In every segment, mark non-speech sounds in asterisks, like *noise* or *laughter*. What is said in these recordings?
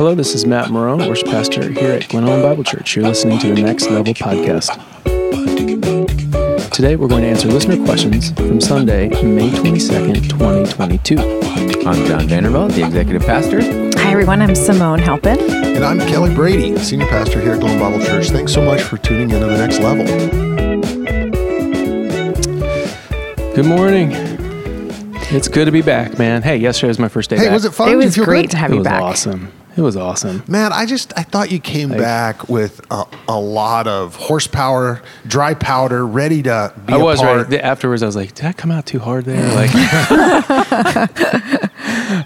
Hello, this is Matt Marron, worship pastor here at Glen Ellyn Bible Church. You're listening to the Next Level podcast. Today, we're going to answer listener questions from Sunday, May 22nd, 2022. I'm John Vandervelde, the executive pastor. Hi, everyone. I'm Simone Halpin. And I'm Kelly Brady, senior pastor here at Glen Bible Church. Thanks so much for tuning into the next level. Good morning. It's good to be back, man. Hey, yesterday was my first day Hey, back. was it fun? It Did you was feel great good? to have it you was back. awesome. It was awesome. Man, I just I thought you came Like- back with a, a lot of horsepower, dry powder, ready to be I was right. Afterwards, I was like, did I come out too hard there? Like, *laughs* *laughs*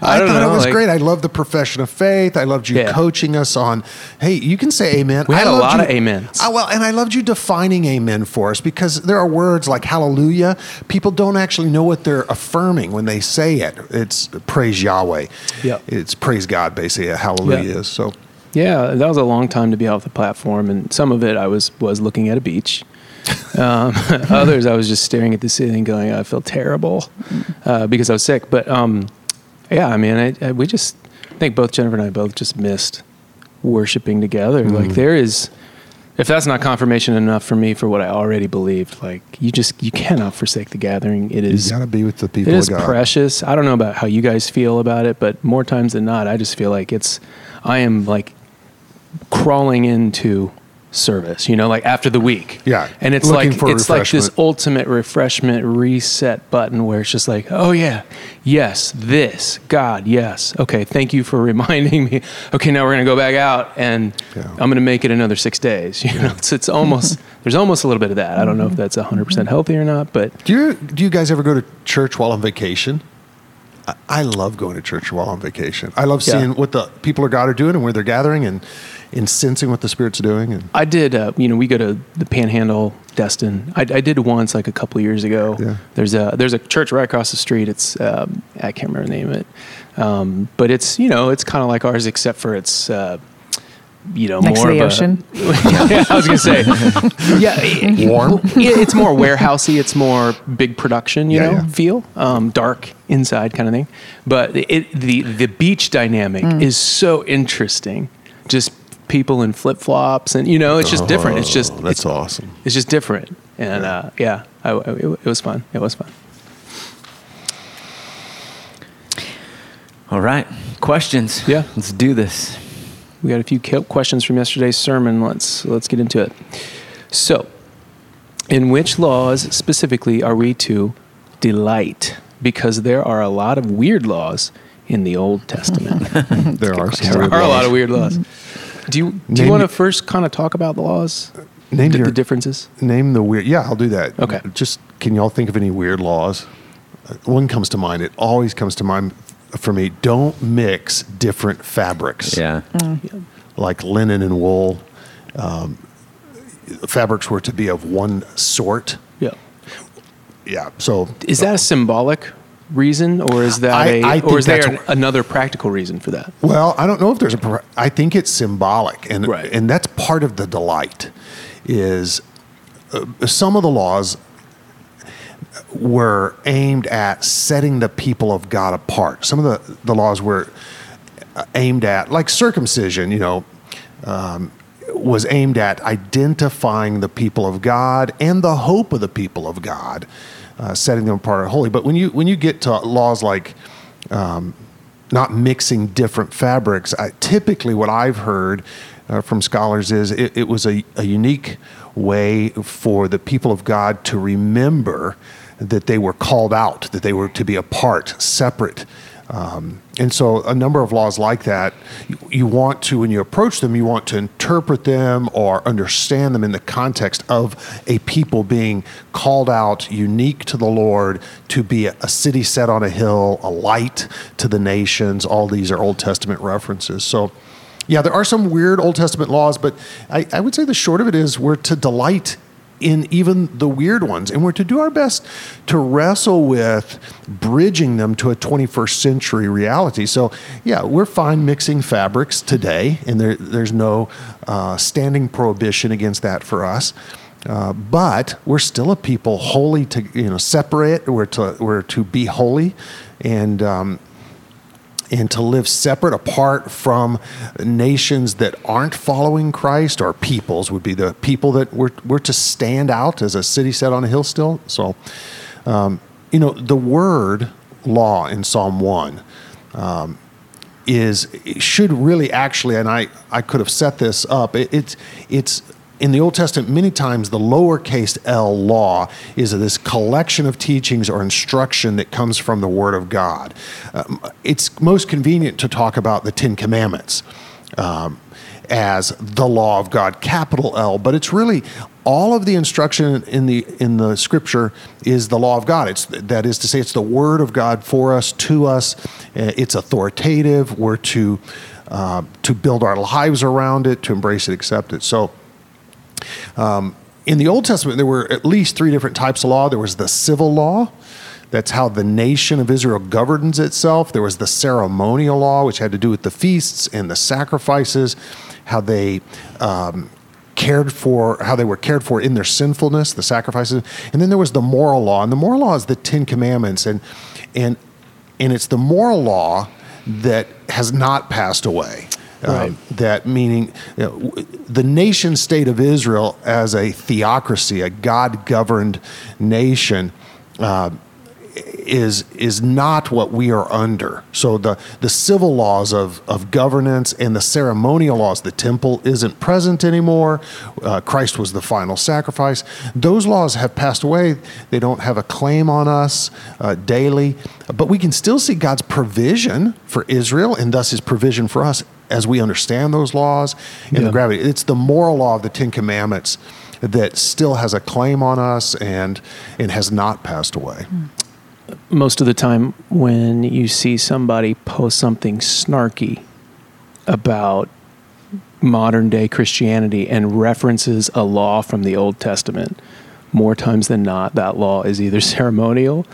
I, don't thought know, it was like- great. I love the profession of faith. I loved you Yeah. coaching us on. Hey, you can say amen. We had I a lot you- of amens. I, well, and I loved you defining amen for us because there are words like hallelujah. People don't actually know what they're affirming when they say it. It's praise Yahweh. Yep. It's praise God, basically. Hallelujah Yeah. is. So yeah, that was a long time to be off the platform, and some of it I was was looking at a beach. *laughs* Um, *laughs* others, I was just staring at the ceiling, going, "I feel terrible," uh, because I was sick. But um, yeah, I mean, I, I, we just I think both Jennifer and I both just missed worshiping together. Mm. Like there is, if that's not confirmation enough for me for what I already believed, like you just you cannot forsake the gathering. It you got to be with the people it is precious. I don't know about how you guys feel about it, but more times than not, I just feel like it's I am like crawling into service, you know, like after the week. Yeah, And it's like for it's like this ultimate refreshment reset button where it's just like, "Oh yeah. Yes, this. God, yes. Okay, thank you for *laughs* reminding me. Okay, now we're going to go back out and Yeah. I'm going to make it another 6 days." *laughs* You know, it's it's almost *laughs* there's almost a little bit of that. I don't know if that's 100% healthy or not, but Do you do you guys ever go to church while on vacation? I, I love going to church while on vacation. I love Yeah. seeing what the people of God are doing and where they're gathering and and sensing what the Spirit's doing. And I did. Uh, you know, we go to the Panhandle, Destin. I, I did once, like a couple of years ago. Yeah. There's a there's a church right across the street. It's um, I can't remember the name of it, um, but it's you know it's kind of like ours except for it's. Uh, you know, Next more to the of a- ocean. *laughs* yeah, I was gonna say, *laughs* yeah, Warm? it- it's more warehousey. It's more big production, you Yeah, know, yeah. feel um, dark inside kind of thing. But it, the the beach dynamic Mm. is so interesting. Just people in flip flops, and you know, it's just different. It's just Oh, that's it's, awesome. it's just different, and uh, yeah, I, I- it, it was fun. It was fun. All right, questions. Yeah. let's do this. We got a few questions from yesterday's sermon. Let's let's get into it. So, in which laws specifically are we to delight? Because there are a lot of weird laws in the Old Testament. *laughs* There are there are a lot of weird laws. Do you do you want to first kind of talk about the laws, Name the, your- the differences? Name the weird. Yeah, I'll do that. Okay. Just can y'all think of any weird laws? Uh, One comes to mind. It always comes to mind for me. Don't mix different fabrics. Yeah, Like linen and wool. Um, fabrics were to be of one sort. Yeah. Yeah. So Is that a symbolic reason, or is that I- a, I or is there an- another practical reason for that? Well, I don't know if there's a. I think it's symbolic, and Right. and that's part of the delight. Is uh, some of the laws were aimed at setting the people of God apart. Some of the the laws were uh, aimed at, like circumcision. You know. Um, was aimed at identifying the people of God and the hope of the people of God, uh, setting them apart holy. But when you when you get to laws like not mixing different fabrics. I, typically, what I've heard uh, from scholars is it, it was a, a unique way for the people of God to remember that they were called out, that they were to be apart, separate. Um, and so, a number of laws like that, you, you want to, when you approach them, you want to interpret them or understand them in the context of a people being called out, unique to the Lord, to be a, a city set on a hill, a light to the nations. All these are Old Testament references. So, yeah, there are some weird Old Testament laws, but I, I would say the short of it is we're to delight in even the weird ones. And we're to do our best to wrestle with bridging them to a 21st century reality. So, yeah, we're fine mixing fabrics today, and there, there's no uh, standing prohibition against that for us. Uh, but we're still a people holy to you know separate. We're to we're to be holy, and um, and to live separate apart from nations that aren't following Christ or peoples would be the people that we're, we're to stand out as a city set on a hill still. So, um, you know, the word law in Psalm 1 um, is should really actually, and I, I could have set this up, it, it's, it's in the Old Testament, many times the lowercase l law is this collection of teachings or instruction that comes from the Word of God. Um, it's most convenient to talk about the Ten Commandments um, as the law of God, capital L, but it's really all of the instruction in the in the Scripture is the law of God. It's that is to say, it's the Word of God for us, to us. Uh, it's authoritative. We're to uh, to build our lives around it, to embrace it, accept it. So. Um, in the Old Testament, there were at least three different types of law. There was the civil law, that's how the nation of Israel governs itself. There was the ceremonial law, which had to do with the feasts and the sacrifices, how they um, cared for, how they were cared for in their sinfulness, the sacrifices. And then there was the moral law, and the moral law is the Ten Commandments, and and and it's the moral law that has not passed away. Right. Um, that meaning you know, the nation state of Israel as a theocracy, a God governed nation. Uh, is is not what we are under. So the the civil laws of of governance and the ceremonial laws, the temple isn't present anymore. Uh, Christ was the final sacrifice. Those laws have passed away. They don't have a claim on us uh, daily, but we can still see God's provision for Israel and thus His provision for us as we understand those laws and Yeah. the gravity. It's the moral law of the Ten Commandments that still has a claim on us and and has not passed away. Most of the time when you see somebody post something snarky about modern day Christianity and references a law from the Old Testament, more times than not, that law is either *laughs* ceremonial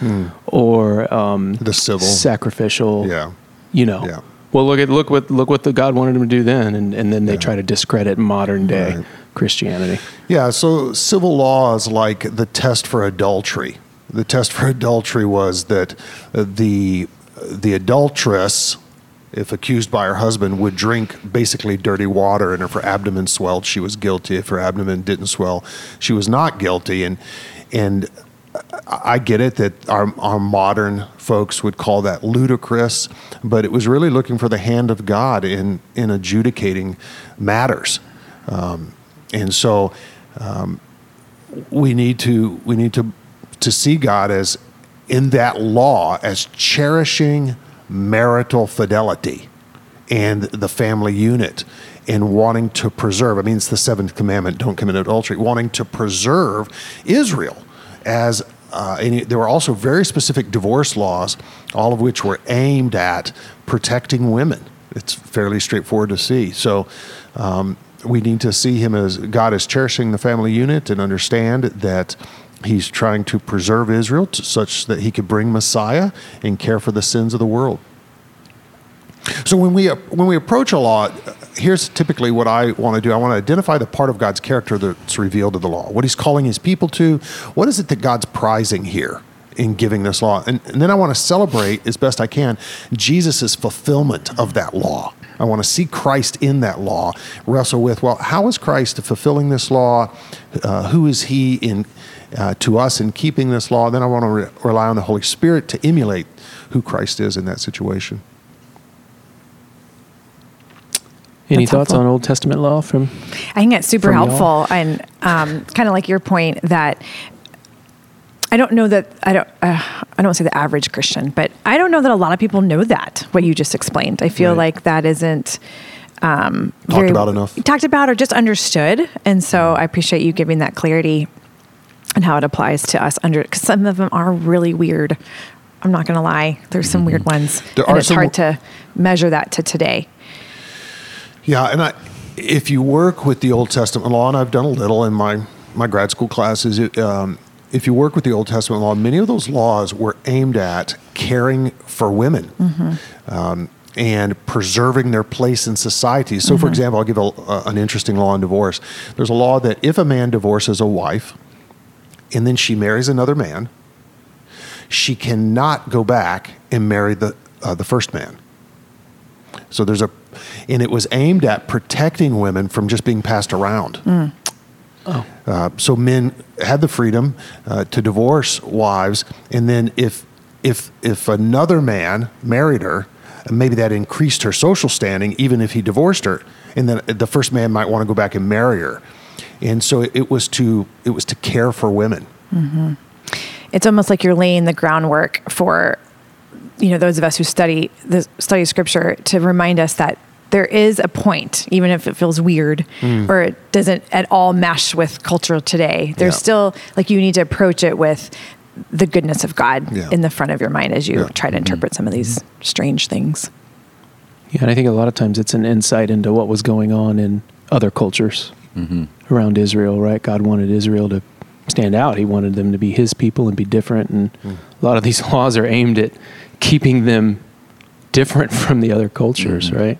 or um, The civil. sacrificial. Yeah. You know. Yeah. Well, look at look what look what the God wanted him to do then, and, and then they Yeah. try to discredit modern day Right. Christianity. Yeah, so civil law is like the test for adultery. The test for adultery was that uh, the the adulteress, if accused by her husband, would drink basically dirty water, and if her abdomen swelled, she was guilty. If her abdomen didn't swell, she was not guilty. And and I get it that our, our modern folks would call that ludicrous, but it was really looking for the hand of God in, in adjudicating matters. Um, and so um, we need to we need to to see God as in that law as cherishing marital fidelity and the family unit and wanting to preserve i mean it's the seventh commandment don't commit adultery wanting to preserve israel as uh, and there were also very specific divorce laws all of which were aimed at protecting women. It's fairly straightforward to see. So um, we need to see him as god is cherishing the family unit and understand that he's trying to preserve israel to, such that he could bring messiah and care for the sins of the world so when we when we approach a law, here's typically what I want to do. I want to identify the part of God's character that's revealed in the law. What He's calling His people to. What is it that God's prizing here in giving this law? And, and then I want to celebrate as best I can Jesus' fulfillment of that law. I want to see Christ in that law. Wrestle with well, how is Christ fulfilling this law? Uh, who is He in uh, to us in keeping this law? Then I want to re- rely on the Holy Spirit to emulate who Christ is in that situation. Any That's thoughts helpful. on Old Testament law from? I think it's super From y'all? helpful, and um, kind of like your point that I don't know that I don't uh, I don't say the average Christian, but I don't know that a lot of people know that what you just explained. I feel Right. like that isn't um, Talked about enough. talked about or just understood, and so I appreciate you giving that clarity and how it applies to us. Under because some of them are really weird. I'm not going to lie. There's some weird ones, Mm-hmm. There and are it's hard to measure that to today. Yeah, and I, if you work with the Old Testament law, and I've done a little in my my grad school classes, it, um, if you work with the Old Testament law, many of those laws were aimed at caring for women. Um, and preserving their place in society. So, for example, I'll give a, uh, an interesting law on divorce. There's a law that if a man divorces a wife and then she marries another man, she cannot go back and marry the uh, the first man. So there's a, and it was aimed at protecting women from just being passed around. Uh, so men had the freedom uh, to divorce wives, and then if if if another man married her, maybe that increased her social standing, even if he divorced her, and then the first man might want to go back and marry her, and so it, it was to it was to care for women. Mm-hmm. it's almost like you're laying the groundwork for you know those of us who study the study scripture to remind us that there is a point even if it feels weird mm. or it doesn't at all mesh with culture today there's Yeah. still like you need to approach it with the goodness of god Yeah. in the front of your mind as you Yeah. try to mm-hmm. interpret some of these strange things Yeah, and I think a lot of times it's an insight into what was going on in other cultures mm-hmm. Around Israel, right? God wanted Israel to stand out. He wanted them to be his people and be different. And a lot of these *laughs* laws are aimed at keeping them different from the other cultures, right?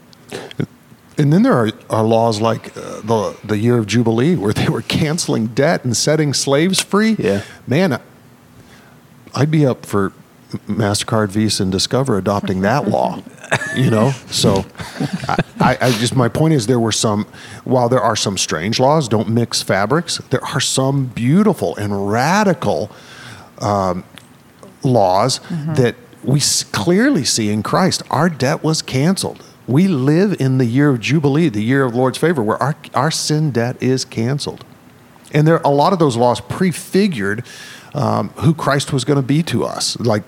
And then there are, are laws like uh, the the year of jubilee, where they were canceling debt and setting slaves free. Yeah. man, I'd be up for Mastercard, Visa, and Discover adopting that law. *laughs* You know, so I, I I just my point is there were some. While there are some strange laws, don't mix fabrics. There are some beautiful and radical um, laws that we s- clearly see in Christ. Our debt was canceled. We live in the year of Jubilee, the year of Lord's favor, where our, our sin debt is canceled. And there are a lot of those laws prefigured um, who Christ was going to be to us. Like,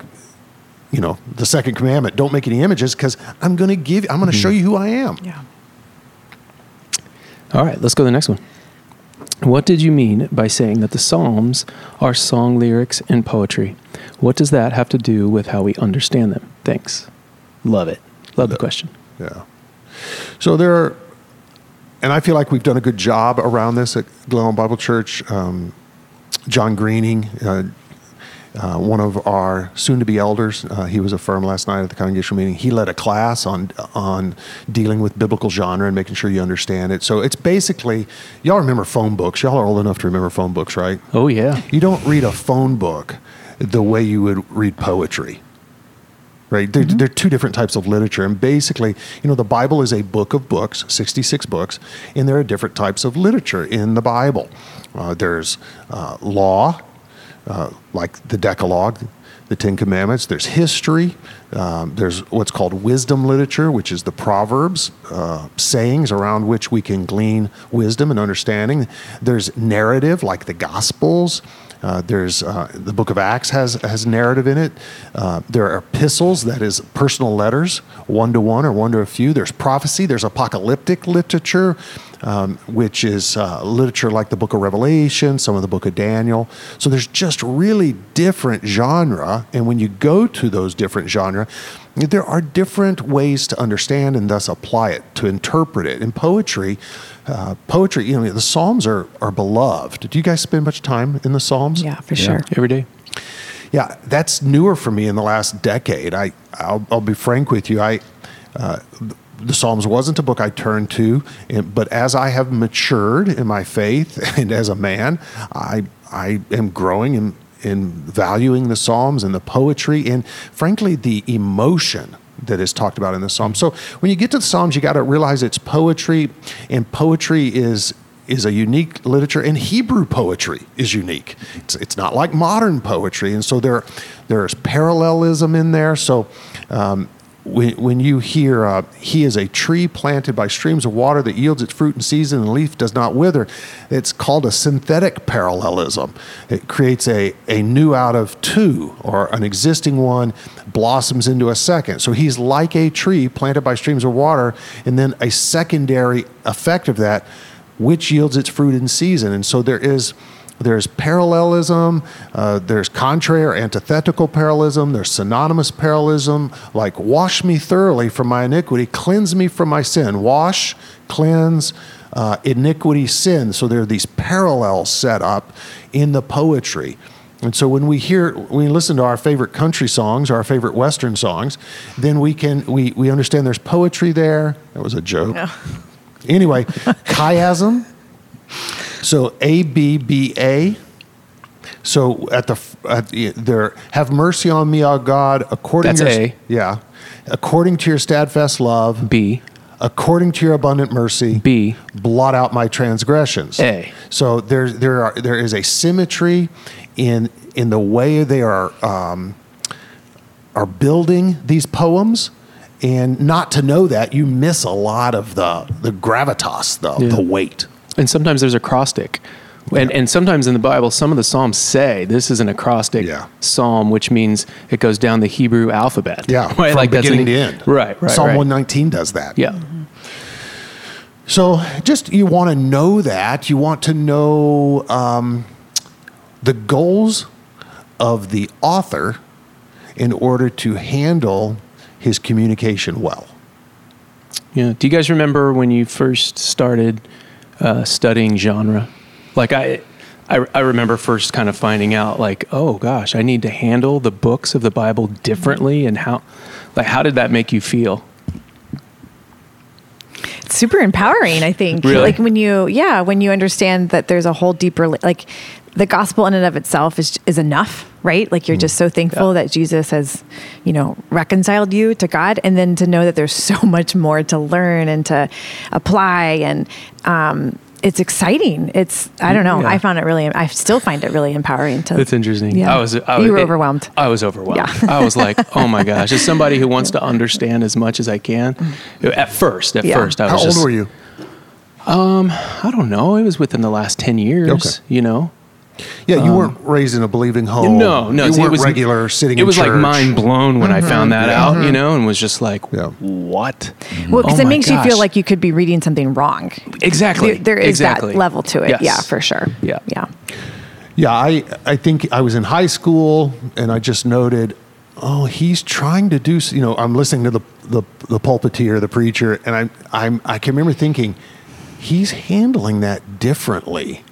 you know, the second commandment, don't make any images because I'm going to give, I'm going to show you who I am. yeah All right, let's go to the next one. What did you mean by saying that the Psalms are song lyrics and poetry? What does that have to do with how we understand them? Thanks. Love it. Love the question. Yeah. So there are, and I feel like we've done a good job around this at Glen Bible Church. Um, John Greening, uh, uh, one of our soon-to-be elders, uh, he was affirmed last night at the congregational meeting. He led a class on on dealing with biblical genre and making sure you understand it. So it's basically, y'all remember phone books. Y'all are old enough to remember phone books, right? Oh, yeah. You don't read a phone book the way you would read poetry. Right? They're, they're two different types of literature. And basically, you know, the Bible is a book of books, 66 books, and there are different types of literature in the Bible. Uh, there's uh, law, uh, like the Decalogue, the Ten Commandments. There's history. Um, there's what's called wisdom literature, which is the Proverbs, uh, sayings around which we can glean wisdom and understanding. There's narrative, like the Gospels. Uh, there's uh, the Book of Acts has has narrative in it. Uh, there are epistles, that is personal letters, one to one or one to a few. There's prophecy. There's apocalyptic literature, um, which is uh, literature like the Book of Revelation, some of the Book of Daniel. So there's just really different genre, and when you go to those different genre, there are different ways to understand and thus apply it to interpret it. In poetry, uh, poetry, you know, the Psalms are are beloved. Do you guys spend much time in the Psalms? yeah for sure Every day. Yeah, that's newer for me in the last decade. I, I'll, I'll be frank with you. I, uh, the Psalms wasn't a book I turned to, and- but as I have matured in my faith *laughs* and as a man, I, I am growing in, in valuing the Psalms and the poetry and, frankly, the emotion that is talked about in the Psalms. So when you get to the Psalms, you got to realize it's poetry, and poetry is is a unique literature, and Hebrew poetry is unique. It's, it's not like modern poetry, and so there there's parallelism in there. So. Um, when, when you hear, uh, he is a tree planted by streams of water that yields its fruit in season and the leaf does not wither, it's called a synthetic parallelism. It creates a, a new out of two, or an existing one blossoms into a second. So he's like a tree planted by streams of water, and then a secondary effect of that, which yields its fruit in season. And so there is there's parallelism, uh, there's contrary or antithetical parallelism, there's synonymous parallelism, like wash me thoroughly from my iniquity, cleanse me from my sin. Wash, cleanse, uh, iniquity, sin. So there are these parallels set up in the poetry. And so when we hear, when we listen to our favorite country songs, our favorite Western songs, then we can we we understand there's poetry there. That was a joke. Anyway, chiasm. So A B B A. So at the at the, there, have mercy on me, O God, according That's to A. yeah. according to your steadfast love, B. according to your abundant mercy, B. blot out my transgressions. A. So there, there, are, there is a symmetry in in the way they are um, are building these poems, and not to know that you miss a lot of the the gravitas, the the weight. And sometimes there's acrostic. And, and sometimes in the Bible, some of the Psalms say this is an acrostic Yeah. psalm, which means it goes down the Hebrew alphabet. Yeah, *laughs* right? from like beginning to end. Right, right. Psalm right. one nineteen does that. Yeah. So just you want to know that you want to know um, the goals of the author in order to handle his communication well. Yeah. Do you guys remember when you first started uh, studying genre? Like I, I, I remember first kind of finding out like, oh gosh, I need to handle the books of the Bible differently, and how, like, how did that make you feel? It's super empowering, I think. Really? Like when you, yeah, when you understand that there's a whole deeper, like the gospel in and of itself is is enough, right? Like you're just so thankful that Jesus has, you know, reconciled you to God, and then to know that there's so *laughs* much more to learn and to apply, and um, it's exciting. It's I don't know. Yeah. I found it really. I still find it really empowering. To It's interesting. Yeah. I was. I was you were it- overwhelmed. I was overwhelmed. Yeah. I was like, *laughs* oh my gosh, as somebody who wants to understand as much as I can. At first, at Yeah. first, I was How old just, were you? Um, I don't know. It was within the last ten years. Okay. You know. Yeah, you weren't raised in a believing home. Um, No, no, you see, weren't it was regular sitting. It in was like mind blown when I found that Yeah. out, you know, and was just like, Yeah. what? Well, because Oh it my makes you feel like you could be reading something wrong. Exactly. There, there is exactly. that level to it. Yes. Yeah, for sure. Yeah. Yeah. Yeah, I I think I was in high school and I just noted, oh, he's trying to do. You know, I'm listening to the the, the pulpiteer, the preacher, and I'm I'm I can remember thinking, he's handling that differently,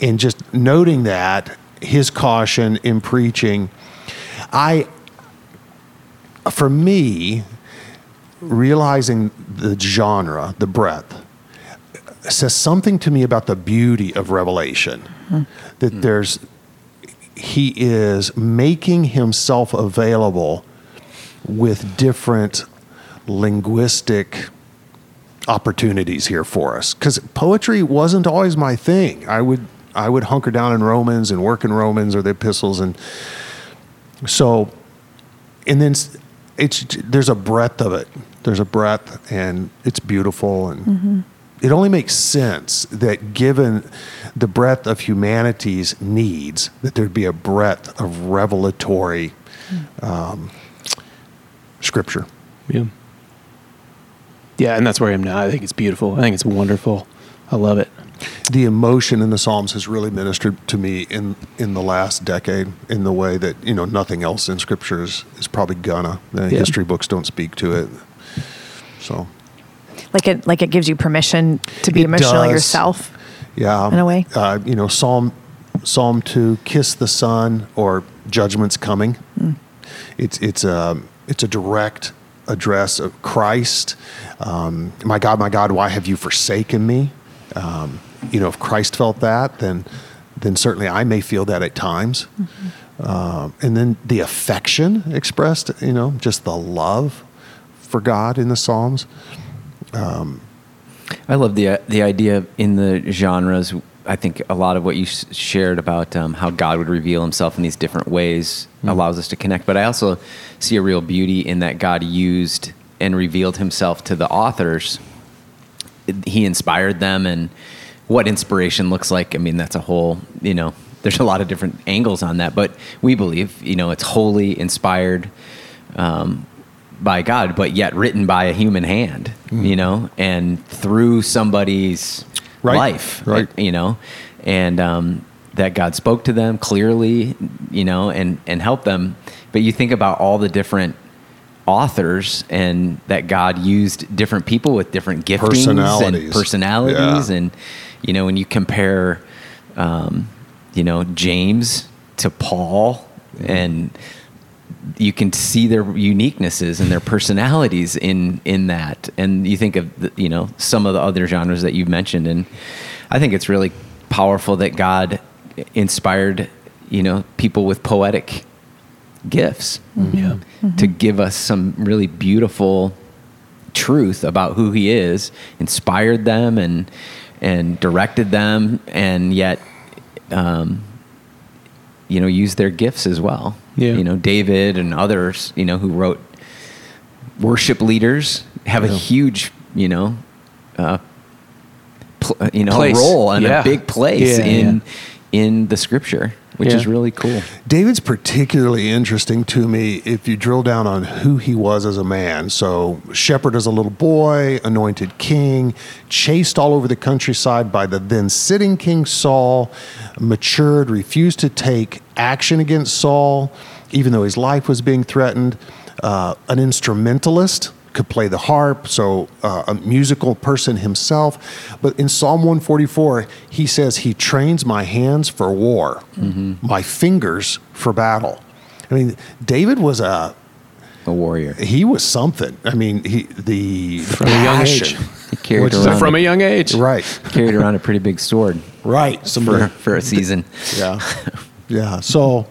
and just noting that his caution in preaching, I for me realizing the genre, the breadth, says something to me about the beauty of Revelation. Hmm. That hmm. there's, he is making himself available with different linguistic opportunities here for us. Because poetry wasn't always my thing. I would I would hunker down in Romans and work in Romans or the epistles, and so, and then it's there's a breadth of it. There's a breadth, and it's beautiful, and it only makes sense that given the breadth of humanity's needs, that there'd be a breadth of revelatory um, scripture. Yeah. Yeah, and that's where I am now. I think it's beautiful. I think it's wonderful. I love it. The emotion in the Psalms has really ministered to me in in the last decade in the way that you know nothing else in Scripture is, is probably gonna. The Yeah. history books don't speak to it. So Like it, like it gives you permission to be It emotional does. yourself. yeah, In a way. uh, you know Psalm Psalm two, kiss the Son or judgment's coming. It's it's a it's a direct address of Christ. Um, my God, my God, why have you forsaken me? Um, you know, if Christ felt that, then then certainly I may feel that at times. Um, and then the affection expressed, you know, just the love for God in the Psalms. I love the the idea in the genres. I think a lot of what you s- shared about um, how God would reveal Himself in these different ways allows us to connect. But I also see a real beauty in that God used and revealed Himself to the authors. He inspired them, and what inspiration looks like. I mean, that's a whole you know. There's a lot of different angles on that, but we believe you know it's wholly inspired. Um, by God, but yet written by a human hand, you know, and through somebody's Right, life, right. You know, and um, that God spoke to them clearly, you know, and and helped them. But you think about all the different authors and that God used different people with different giftings Personalities. and personalities, Yeah. and you know, when you compare, um, you know, James to Paul and you can see their uniquenesses and their personalities in in that. And you think of the, you know some of the other genres that you've mentioned. And i think it's really powerful that god inspired you know people with poetic gifts Yeah. to give us some really beautiful truth about who he is, inspired them and and directed them, and yet, um, you know, use their gifts as well. Yeah. You know, David and others, you know, who wrote worship leaders have a huge, you know, uh, pl- you know, Place. role and Yeah. a big place Yeah, in in the scripture, which Yeah. is really cool. David's particularly interesting to me if you drill down on who he was as a man. So, shepherd as a little boy, anointed king, chased all over the countryside by the then sitting king Saul, matured, refused to take action against Saul, even though his life was being threatened, uh, an instrumentalist. Could play the harp, so uh, a musical person himself. But in Psalm 144, he says, He trains my hands for war, my fingers for battle. I mean, David was a A warrior. he was something. I mean, he the From a young passion. age. He carried around From a young age. right, carried around a pretty big sword right. Some for for a season. yeah, yeah. So,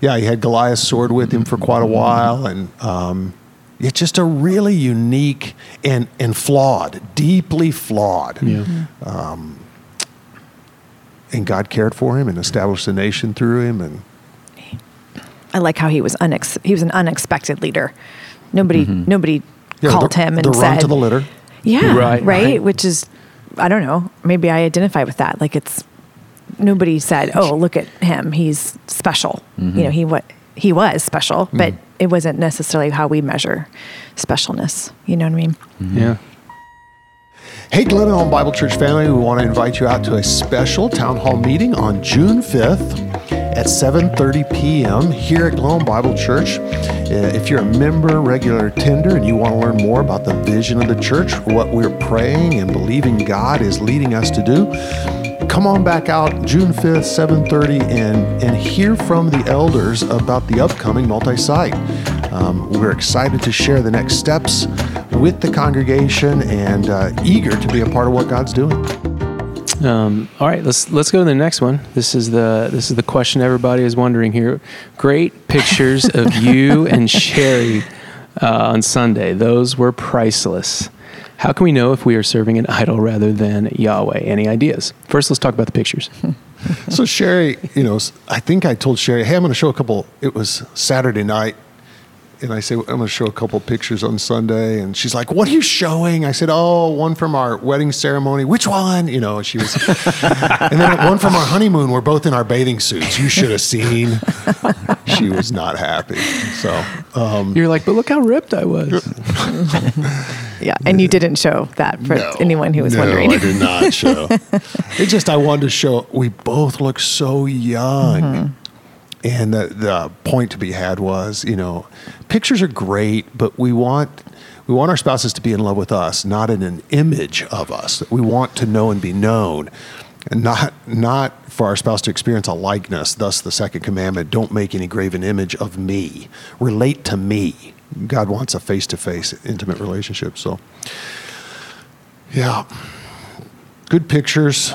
yeah, he had Goliath's sword with him for quite a while, and um, it's just a really unique and and flawed, deeply flawed. Yeah. Mm-hmm. Um, and God cared for him and established a nation through him, and I like how he was unex- he was an unexpected leader. Nobody mm-hmm. nobody Yeah, called the, him and the said run to the litter. Yeah, Right, right, right. Which is, I don't know. Maybe I identify with that. Like it's nobody said, "Oh, look at him. He's special." You mm-hmm. know, he what he was special, but it wasn't necessarily how we measure specialness. You know what I mean? Yeah. Hey, Glen Ellyn Bible Church family, we want to invite you out to a special town hall meeting on June 5th at 7:30 p.m. here at Glen Ellyn Bible Church. Uh, If you're a member, regular attender, and you want to learn more about the vision of the church, what we're praying and believing God is leading us to do, come on back out June 5th, 7:30, and and hear from the elders about the upcoming multi-site. Um, we're excited to share the next steps with the congregation and uh, eager to be a part of what God's doing. Um, all right, let's let's go to the next one. This is the this is the question everybody is wondering here. Great pictures of you and Sherry uh, on Sunday. Those were priceless. How can we know if we are serving an idol rather than Yahweh? Any ideas? First, let's talk about the pictures. *laughs* So Sherry, you know, I think I told Sherry, "Hey, I'm going to show a couple." It was Saturday night, and I say, "I'm going to show a couple pictures on Sunday." And she's like, "What are you showing?" I said, "Oh, one from our wedding ceremony. Which one?" You know, she was, *laughs* and then one from our honeymoon. We're both in our bathing suits. You should have seen. *laughs* She was not happy. So, um, You're like, but look how ripped I was. Yeah, and you didn't show that for No. anyone who was no, wondering. I did not *laughs* show. it just I wanted to show we both look so young. Mm-hmm. And the, the point to be had was, you know, pictures are great, but we want we want our spouses to be in love with us, not in an image of us. We want to know and be known, and not not for our spouse to experience a likeness. Thus, the second commandment: don't make any graven image of me. Relate to me. God wants a face to face, intimate relationship. So, yeah, good pictures.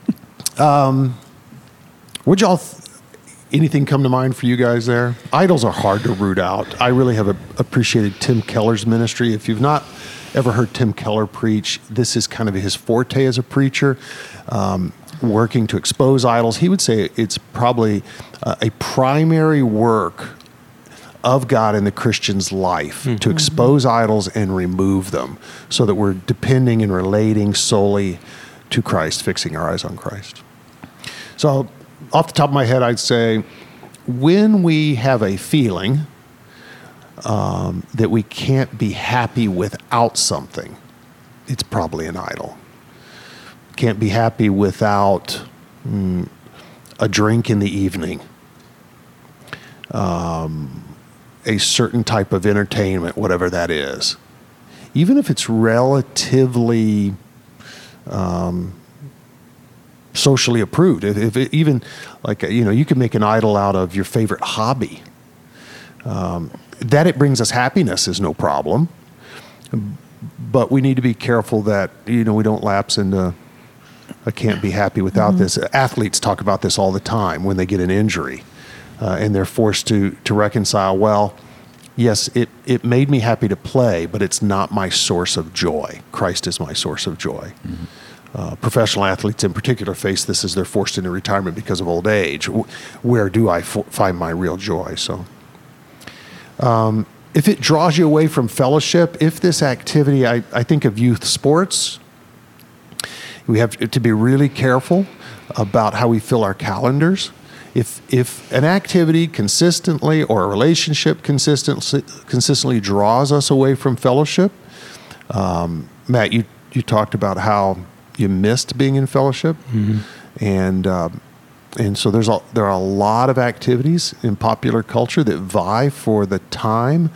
*laughs* um, would y'all? Th- anything come to mind for you guys there? Idols are hard to root out. I really have a, appreciated Tim Keller's ministry. If you've not ever heard Tim Keller preach, this is kind of his forte as a preacher. Um, working to expose idols, he would say it's probably uh, a primary work of God in the Christian's life to expose idols and remove them so that we're depending and relating solely to Christ, fixing our eyes on Christ. So, off the top of my head, I'd say when we have a feeling um, that we can't be happy without something, it's probably an idol. Can't be happy without mm, a drink in the evening a certain type of entertainment, whatever that is, even if it's relatively um, socially approved, if, if it even like you know, you can make an idol out of your favorite hobby. Um, that it brings us happiness is no problem, but we need to be careful that you know we don't lapse into. I can't be happy without this. Athletes talk about this all the time when they get an injury uh, and they're forced to to reconcile. Well, yes, it it made me happy to play, but it's not my source of joy. Christ is my source of joy. Uh, professional athletes, in particular, face this as they're forced into retirement because of old age. Where do I f- find my real joy? So if it draws you away from fellowship, if this activity, I, I think of youth sports, we have to be really careful about how we fill our calendars. If, if an activity consistently or a relationship consistently, consistently draws us away from fellowship, um, Matt, you, you talked about how you missed being in fellowship. And um, and so there's a, there are a lot of activities in popular culture that vie for the time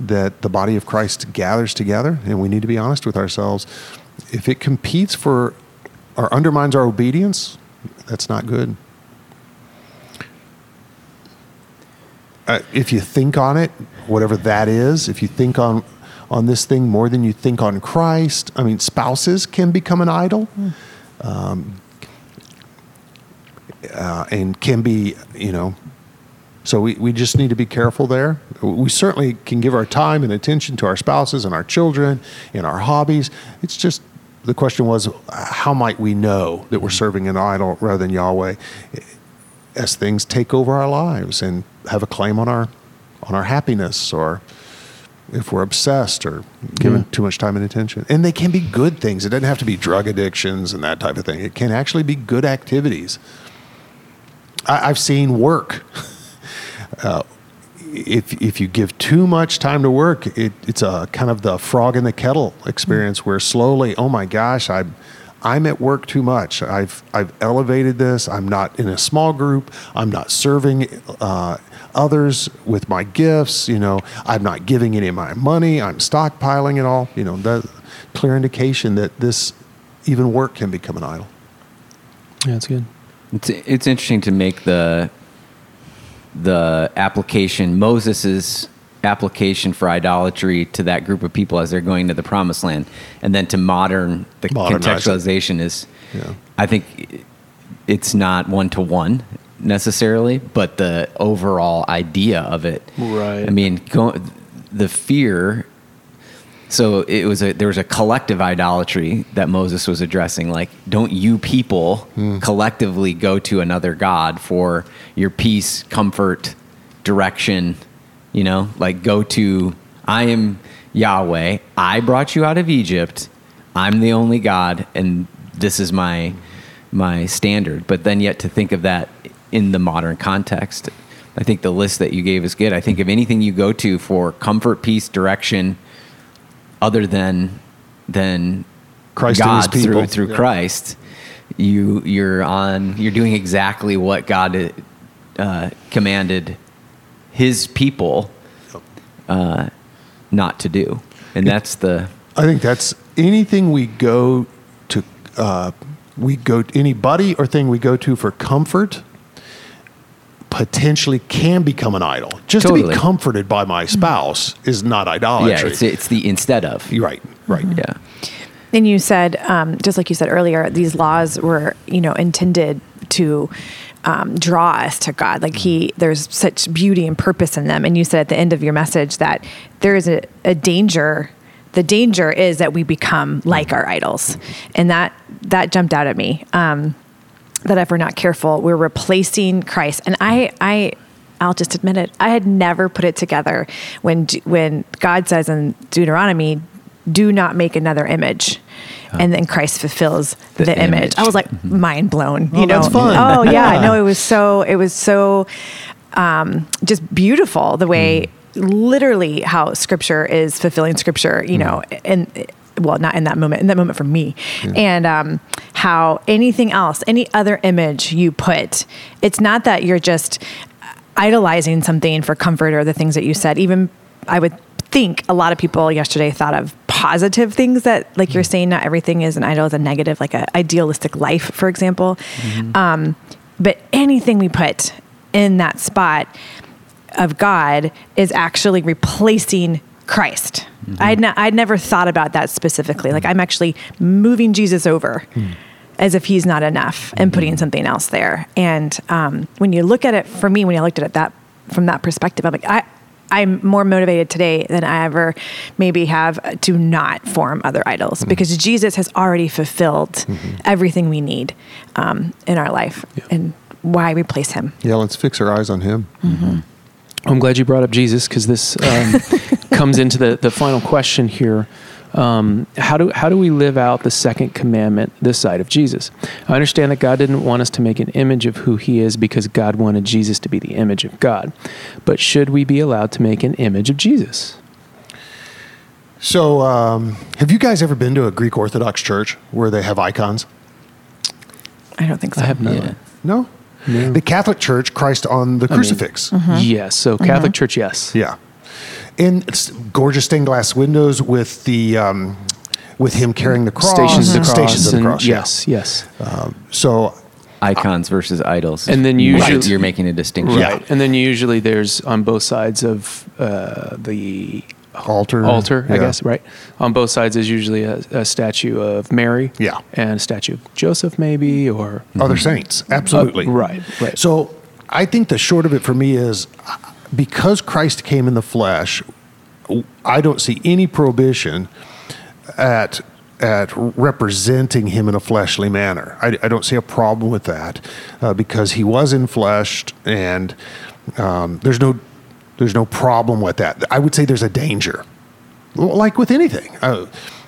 that the body of Christ gathers together, and we need to be honest with ourselves. If it competes for or undermines our obedience, that's not good. Uh, if you think on it, whatever that is, if you think on on this thing more than you think on Christ, I mean, spouses can become an idol uh, and can be, you know, so we, we just need to be careful there. We certainly can give our time and attention to our spouses and our children and our hobbies. It's just the question was, how might we know that we're serving an idol rather than Yahweh as things take over our lives and have a claim on our on our happiness or if we're obsessed or giving too much time and attention. And they can be good things. It doesn't have to be drug addictions and that type of thing. It can actually be good activities. I, I've seen work. *laughs* Uh, if if you give too much time to work, it, it's a kind of the frog in the kettle experience where slowly, oh my gosh, I'm I'm at work too much. I've I've elevated this. I'm not in a small group. I'm not serving uh, others with my gifts. You know, I'm not giving any of my money. I'm stockpiling it all. You know, that clear indication that this even work can become an idol. Yeah, that's good. It's it's interesting to make the the application Moses's application for idolatry to that group of people as they're going to the promised land, and then to modern the Modernize contextualization is. Yeah. I think it's not one to one necessarily, but the overall idea of it. Right. I mean, go, the fear so it was a there was a collective idolatry that Moses was addressing. Like, don't you people hmm. collectively go to another god for your peace, comfort, direction? You know, like go to I am Yahweh. I brought you out of Egypt. I'm the only God, and this is my my standard. But then yet to think of that in the modern context, I think the list that you gave is good. I think of anything you go to for comfort, peace, direction, other than than Christ God through through Yeah. Christ, you you're on you're doing exactly what God uh, commanded His people uh, not to do, and that's the I think that's anything we go to. Uh, we go anybody or thing we go to for comfort potentially can become an idol. Just to be comforted by my spouse is not idolatry. yeah. It's it's the instead of You're right, right. yeah. And you said, um, just like you said earlier, these laws were, you know, intended to um, draw us to God. Like He, there's such beauty and purpose in them. And you said at the end of your message that there is a, a danger. The danger is that we become like our idols, and that that jumped out at me. Um, that if we're not careful, we're replacing Christ. And I, I, I'll just admit it. I had never put it together when when God says in Deuteronomy, "Do not make another image," and then Christ fulfills the, The image. image. I was like mind blown. You Oh, know, that's fun. oh yeah, Yeah. *laughs* no, it was so it was so um, just beautiful the way literally how Scripture is fulfilling Scripture. You know, and well, not in that moment, in that moment for me, and um, how anything else, any other image you put, it's not that you're just idolizing something for comfort or the things that you said. Even I would think a lot of people yesterday thought of positive things that, like you're saying, not everything is an idol, is a negative, like an idealistic life, for example. Mm-hmm. Um, but anything we put in that spot of God is actually replacing Christ. Mm-hmm. I'd, ne- I'd never thought about that specifically. Like I'm actually moving Jesus over hmm. As if he's not enough and putting something else there. And um, when you look at it, for me, when I looked at it that from that perspective, I'm like, I, I'm more motivated today than I ever maybe have to not form other idols because Jesus has already fulfilled everything we need um, in our life and why replace him. Yeah, let's fix our eyes on him. I'm glad you brought up Jesus because this um, *laughs* comes into the, the final question here. Um, how do how do we live out the second commandment this side of Jesus? I understand that God didn't want us to make an image of who He is because God wanted Jesus to be the image of God, but should we be allowed to make an image of Jesus? So, um, have you guys ever been to a Greek Orthodox church where they have icons? I don't think so. I have not. Yeah. No. The Catholic Church, Christ on the crucifix. Yes. So Catholic Church, yes. Yeah, and it's gorgeous stained glass windows with the um, with him carrying the cross, Stations of the cross. stations of the and- cross. yeah. Yes. Yes. So Icons versus idols. And then usually- Right, you're making a distinction. Right. And then usually there's on both sides of uh, the altar, altar, I guess, right? On both sides is usually a, a statue of Mary. Yeah. And a statue of Joseph, maybe, or. other saints. Absolutely. Uh, right, right. So I think the short of it for me is uh, because Christ came in the flesh, I don't see any prohibition at at representing him in a fleshly manner. I, I don't see a problem with that uh, because he was in flesh, and um, there's no there's no problem with that. I would say there's a danger, like with anything. Uh,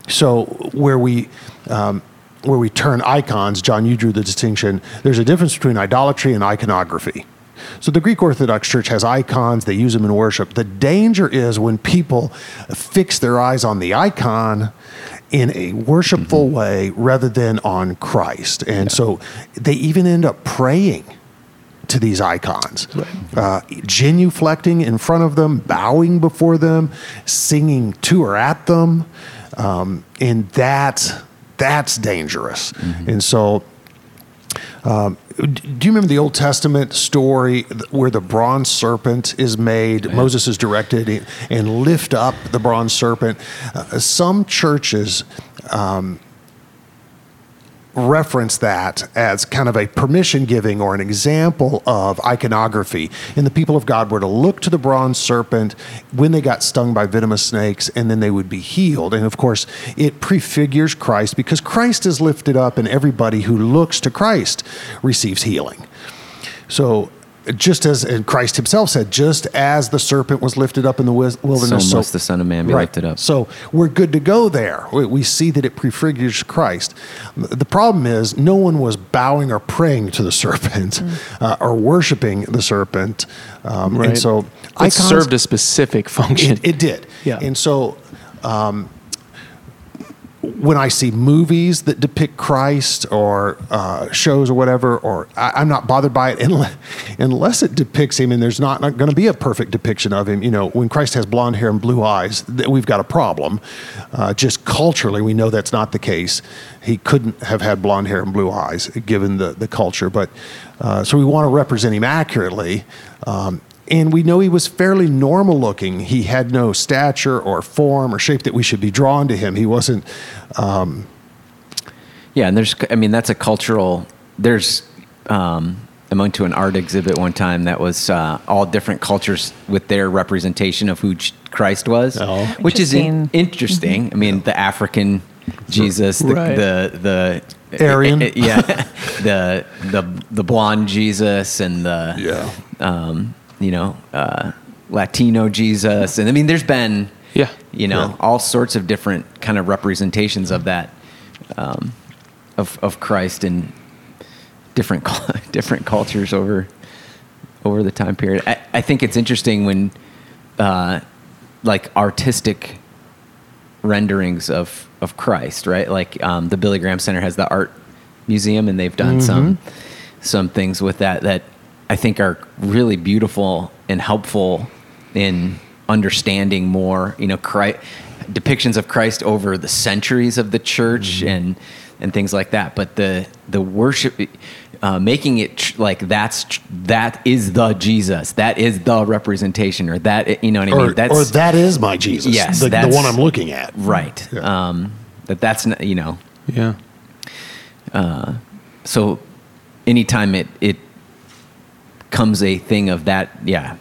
so where we um, where we turn icons, John, you drew the distinction. There's a difference between idolatry and iconography. So the Greek Orthodox Church has icons; they use them in worship. The danger is when people fix their eyes on the icon in a worshipful way rather than on Christ, and so they even end up praying to these icons, uh, genuflecting in front of them, bowing before them, singing to or at them, um, and that's that's dangerous. And so, um, do you remember the Old Testament story where the bronze serpent is made? Moses is directed and lift up the bronze serpent. Uh, some churches reference that as kind of a permission giving or an example of iconography. And the people of God were to look to the bronze serpent when they got stung by venomous snakes and then they would be healed. And of course, it prefigures Christ because Christ is lifted up and everybody who looks to Christ receives healing. So, just as and Christ himself said, just as the serpent was lifted up in the wilderness, So must the Son of Man be lifted up. so we're good to go there. We, we see that it prefigures Christ. The problem is, no one was bowing or praying to the serpent *laughs* uh, or worshiping the serpent. Um, Right. And so it icons- served a specific function. it, it did. Yeah. And so um, when I see movies that depict Christ or uh, shows or whatever, or I, I'm not bothered by it unless, unless it depicts him and there's not, not going to be a perfect depiction of him. You know, when Christ has blonde hair and blue eyes, th- we've got a problem. Uh, just culturally, we know that's not the case. He couldn't have had blonde hair and blue eyes given the, the culture. But uh, so we want to represent him accurately. Um, and we know he was fairly normal looking. He had no stature or form or shape that we should be drawn to him. He wasn't. Um, Yeah, and there's, I mean, that's a cultural. There's, um, I went to an art exhibit one time that was uh, all different cultures with their representation of who Christ was, Oh. which is in, Interesting. interesting. I mean, the African Jesus, the Right. the, the Aryan. *laughs* yeah, the the the blonde Jesus, and the Yeah. um, you know, uh, Latino Jesus, and I mean, there's been Yeah. you know, Yeah. all sorts of different kind of representations of that, um, of of Christ in different *laughs* different cultures over over the time period. I, I think it's interesting when, uh, like artistic renderings of of Christ, right? Like um, the Billy Graham Center has the art museum, and they've done some some things with that that I think are really beautiful and helpful in understanding more. You know, Christ, depictions of Christ over the centuries of the church and and things like that. But the the worship. Uh, making it tr- like that's tr- that is the Jesus, that is the representation, or that you know what I or, mean. That's or that is my Jesus. Yes, the, the one I'm looking at. right. Yeah. Um, that that's n- you know yeah. Uh, so anytime it it comes a thing of that, yeah.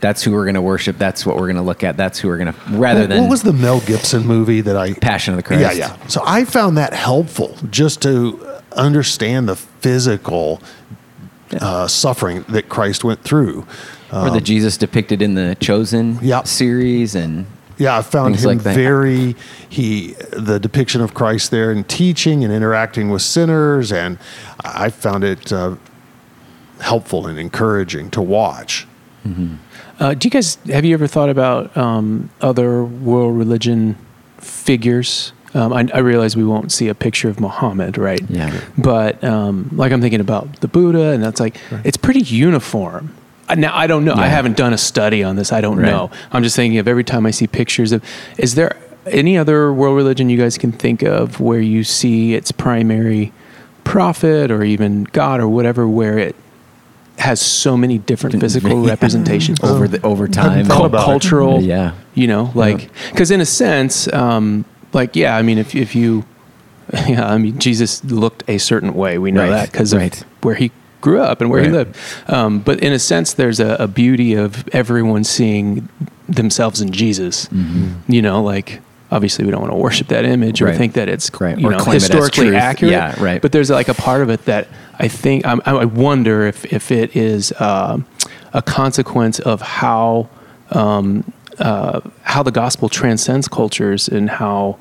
that's who we're going to worship. That's what we're going to look at. That's who we're going to rather what, than what was the Mel Gibson movie that I Passion of the Christ. Yeah, yeah. So I found that helpful just to understand the physical uh, suffering that Christ went through. or the Jesus depicted in the Chosen Yep. series and Yeah, I found him like very he the depiction of Christ there in teaching and interacting with sinners, and I found it uh, helpful and encouraging to watch. Uh, do you guys have you ever thought about um, other world religion figures? Um, I, I realize we won't see a picture of Muhammad, right? Yeah. But um, like I'm thinking about the Buddha, and that's like it's pretty uniform. Uh, Now I don't know. I haven't done a study on this. I don't Right. know. I'm just thinking of every time I see pictures of. Is there any other world religion you guys can think of where you see its primary prophet or even God or whatever, where it has so many different physical Yeah. *laughs* representations *laughs* over the over time. thought cul- about it. cultural Yeah. you know like because in a sense um like yeah i mean if, if you *laughs* yeah i mean jesus looked a certain way we know Right, that because right. where he grew up and where he lived um, but in a sense there's a, a beauty of everyone seeing themselves in jesus you know like obviously we don't want to worship that image or Mm-hmm. Right. think that it's Right, you or know claim it historically accurate Yeah, right. but there's like a part of it that I think I'm, I wonder if if it is um, a consequence of how um, uh, how the gospel transcends cultures and how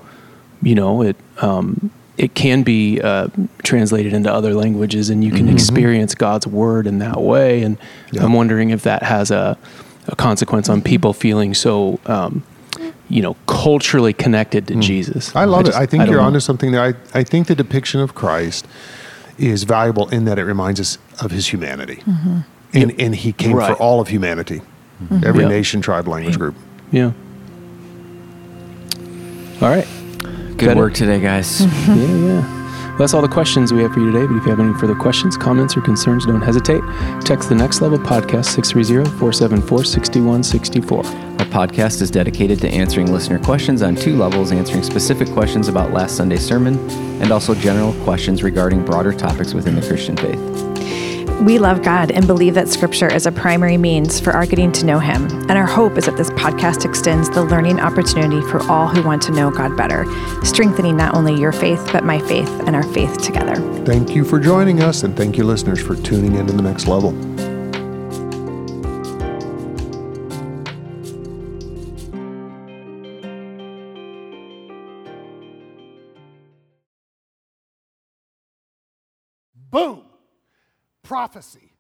you know it um, it can be uh, translated into other languages and you can experience God's word in that way and Yeah. I'm wondering if that has a, a consequence on people feeling so um, you know culturally connected to mm. Jesus. I love just- it. I think don't you're know. onto something there. I, I think the depiction of Christ is valuable in that it reminds us of his humanity. Mm-hmm. And, and he came Right. for all of humanity, mm-hmm. every Yeah. nation, tribe, language group. Yeah. All right. Good Got it. work today, guys. *laughs* Yeah, yeah. That's all the questions we have for you today. But if you have any further questions, comments, or concerns, don't hesitate. Text the Next Level Podcast 630 474 6164. Our podcast is dedicated to answering listener questions on two levels answering specific questions about last Sunday's sermon and also general questions regarding broader topics within the Christian faith. We love God and believe that Scripture is a primary means for our getting to know Him. And our hope is that this podcast extends the learning opportunity for all who want to know God better, strengthening not only your faith, but my faith and our faith together. Thank you for joining us, and thank you, listeners, for tuning in to the next level. Boom. Prophecy.